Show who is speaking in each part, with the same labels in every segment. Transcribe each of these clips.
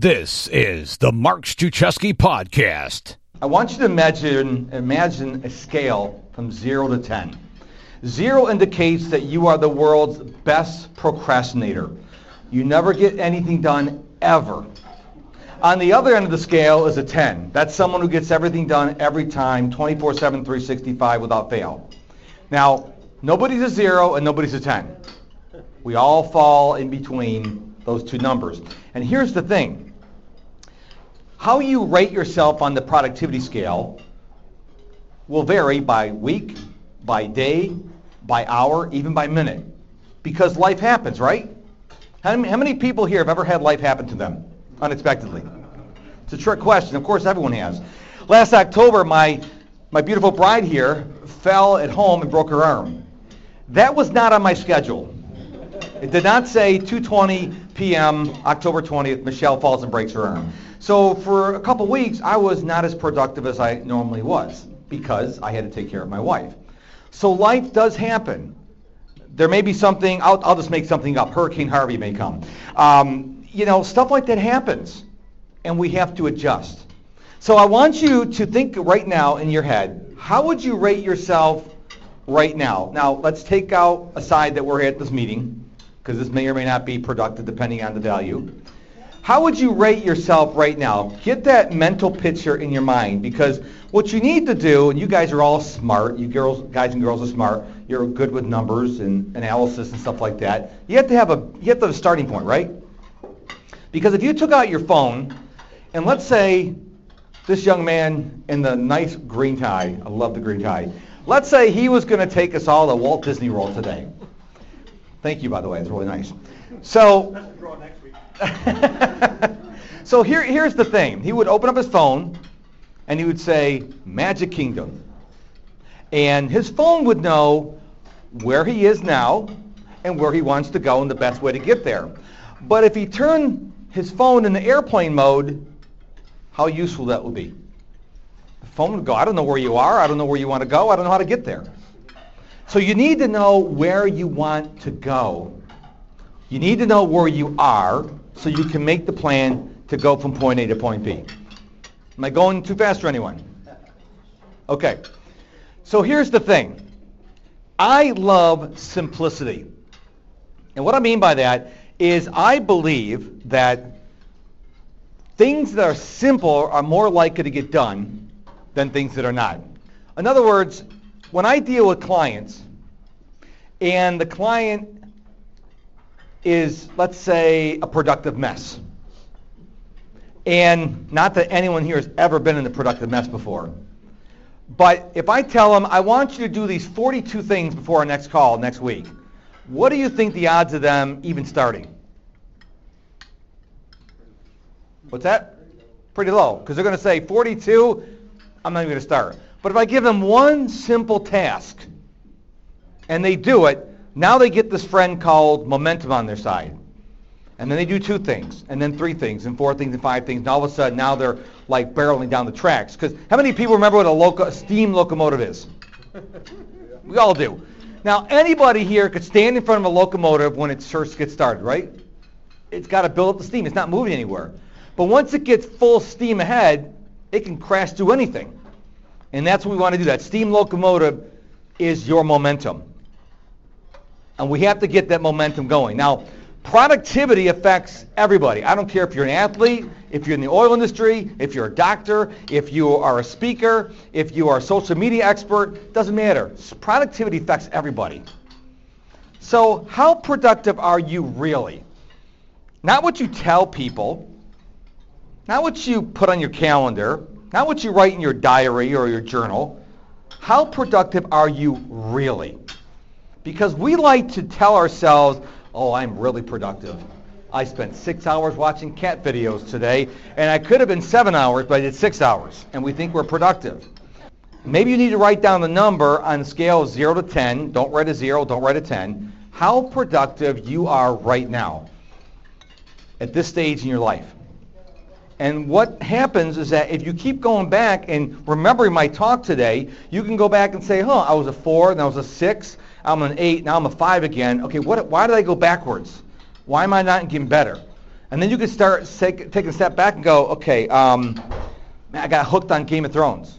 Speaker 1: This is the Mark Struczewski Podcast.
Speaker 2: I want you to imagine imagine a scale from zero to ten. Zero indicates that you are the world's best procrastinator. You never get anything done ever. On the other end of the scale is a 10. That's someone who gets everything done every time, 24 7, 365 without fail. Now, nobody's a zero and nobody's a 10. We all fall in between those two numbers. And here's the thing. How you rate yourself on the productivity scale will vary by week, by day, by hour, even by minute. Because life happens, right? How many, how many people here have ever had life happen to them unexpectedly? It's a trick question. Of course, everyone has. Last October, my, my beautiful bride here fell at home and broke her arm. That was not on my schedule. It did not say 2:20 p.m. October 20th. Michelle falls and breaks her arm. So for a couple weeks, I was not as productive as I normally was because I had to take care of my wife. So life does happen. There may be something. I'll, I'll just make something up. Hurricane Harvey may come. Um, you know, stuff like that happens, and we have to adjust. So I want you to think right now in your head. How would you rate yourself right now? Now let's take out aside that we're at this meeting because this may or may not be productive depending on the value. How would you rate yourself right now? Get that mental picture in your mind because what you need to do, and you guys are all smart, you girls, guys and girls are smart, you're good with numbers and analysis and stuff like that. You have to have a, you have to have a starting point, right? Because if you took out your phone, and let's say this young man in the nice green tie, I love the green tie, let's say he was going to take us all to Walt Disney World today. Thank you, by the way. It's really nice. So, so here, here's the thing. He would open up his phone, and he would say, Magic Kingdom. And his phone would know where he is now and where he wants to go and the best way to get there. But if he turned his phone in the airplane mode, how useful that would be. The phone would go, I don't know where you are. I don't know where you want to go. I don't know how to get there. So you need to know where you want to go. You need to know where you are so you can make the plan to go from point A to point B. Am I going too fast for anyone? Okay. So here's the thing. I love simplicity. And what I mean by that is I believe that things that are simple are more likely to get done than things that are not. In other words, when I deal with clients and the client is, let's say, a productive mess, and not that anyone here has ever been in a productive mess before, but if I tell them, I want you to do these 42 things before our next call next week, what do you think the odds of them even starting? What's that? Pretty low, because they're going to say 42, I'm not even going to start. But if I give them one simple task and they do it, now they get this friend called momentum on their side. And then they do two things, and then three things, and four things, and five things. And all of a sudden, now they're like barreling down the tracks. Because how many people remember what a, loco- a steam locomotive is? we all do. Now, anybody here could stand in front of a locomotive when it first gets started, right? It's got to build up the steam. It's not moving anywhere. But once it gets full steam ahead, it can crash through anything. And that's what we want to do. That steam locomotive is your momentum. And we have to get that momentum going. Now, productivity affects everybody. I don't care if you're an athlete, if you're in the oil industry, if you're a doctor, if you are a speaker, if you are a social media expert, doesn't matter. Productivity affects everybody. So how productive are you really? Not what you tell people, not what you put on your calendar, not what you write in your diary or your journal. How productive are you really? Because we like to tell ourselves, oh, I'm really productive. I spent six hours watching cat videos today, and I could have been seven hours, but I did six hours, and we think we're productive. Maybe you need to write down the number on a scale of 0 to 10. Don't write a 0, don't write a 10. How productive you are right now at this stage in your life. And what happens is that if you keep going back and remembering my talk today, you can go back and say, huh, I was a 4, and I was a 6, I'm an 8, now I'm a 5 again. Okay, what, why did I go backwards? Why am I not getting better? And then you can start take, take a step back and go, okay, um, man, I got hooked on Game of Thrones.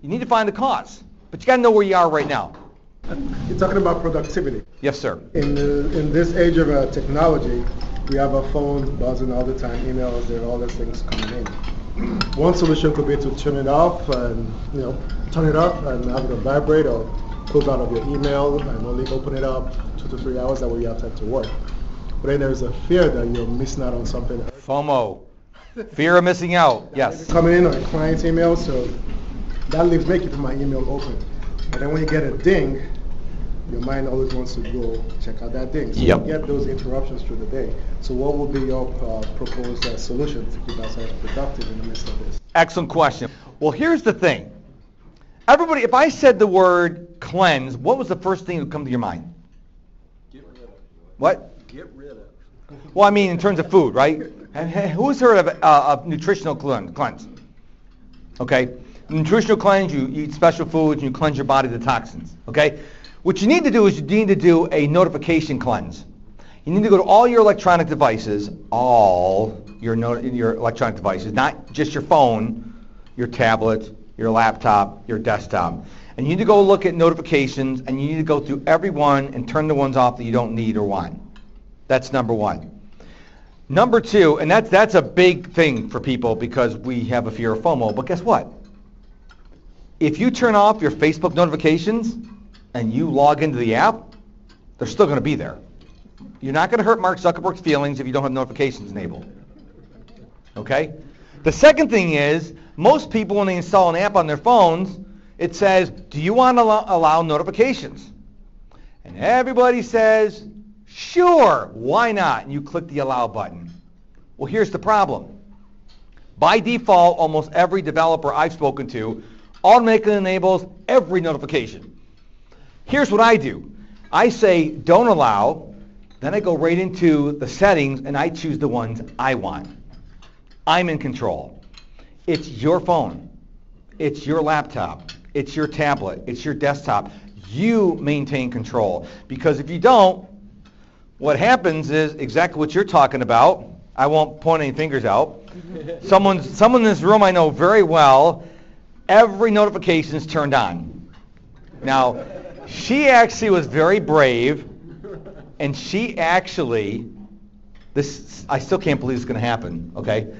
Speaker 2: You need to find the cause, but you got to know where you are right now.
Speaker 3: You're talking about productivity.
Speaker 2: Yes, sir.
Speaker 3: In the, in this age of uh, technology, we have our phones buzzing all the time, emails, there are all these things coming in. One solution could be to turn it off and you know turn it off and have it vibrate or close out of your email and only open it up two to three hours that way you have time to work. But then there's a fear that you're missing out on something.
Speaker 2: FOMO. Fear of missing out. Yes.
Speaker 3: Coming in on a client's email, so that leaves me keeping my email open. And then when you get a ding, your mind always wants to go check out that thing. So
Speaker 2: yep.
Speaker 3: you get those interruptions through the day. So what would be your uh, proposed uh, solution to keep ourselves productive in the midst of this?
Speaker 2: Excellent question. Well, here's the thing. Everybody, if I said the word cleanse, what was the first thing that would come to your mind?
Speaker 4: Get rid of.
Speaker 2: What?
Speaker 4: Get rid of.
Speaker 2: Well, I mean in terms of food, right? Who's heard of uh, a nutritional cleanse? Okay? Nutritional cleanse, you eat special foods and you cleanse your body of the toxins. Okay? What you need to do is you need to do a notification cleanse. You need to go to all your electronic devices, all your, your electronic devices, not just your phone, your tablet, your laptop, your desktop. And you need to go look at notifications and you need to go through every one and turn the ones off that you don't need or want. That's number one. Number two, and that's, that's a big thing for people because we have a fear of FOMO, but guess what? If you turn off your Facebook notifications and you log into the app, they're still going to be there. You're not going to hurt Mark Zuckerberg's feelings if you don't have notifications enabled. Okay? The second thing is, most people when they install an app on their phones, it says, do you want to allow, allow notifications? And everybody says, sure, why not? And you click the allow button. Well, here's the problem. By default, almost every developer I've spoken to automatically enables every notification. Here's what I do. I say don't allow, then I go right into the settings and I choose the ones I want. I'm in control. It's your phone. It's your laptop. It's your tablet. It's your desktop. You maintain control. Because if you don't, what happens is exactly what you're talking about. I won't point any fingers out. someone, someone in this room I know very well, every notification is turned on. Now, she actually was very brave, and she actually, this I still can't believe it's going to happen. Okay,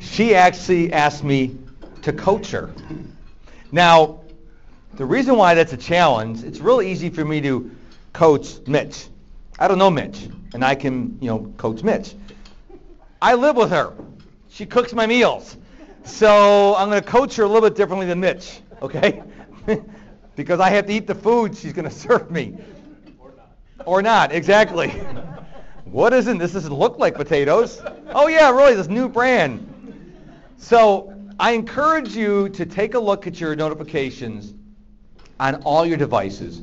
Speaker 2: she actually asked me to coach her. Now, the reason why that's a challenge, it's really easy for me to coach Mitch. I don't know Mitch, and I can, you know, coach Mitch. I live with her. She cooks my meals. So I'm going to coach her a little bit differently than Mitch, okay? because I have to eat the food she's going to serve me.
Speaker 4: Or not.
Speaker 2: Or not, exactly. what isn't this? Doesn't look like potatoes. Oh yeah, really, this new brand. So I encourage you to take a look at your notifications on all your devices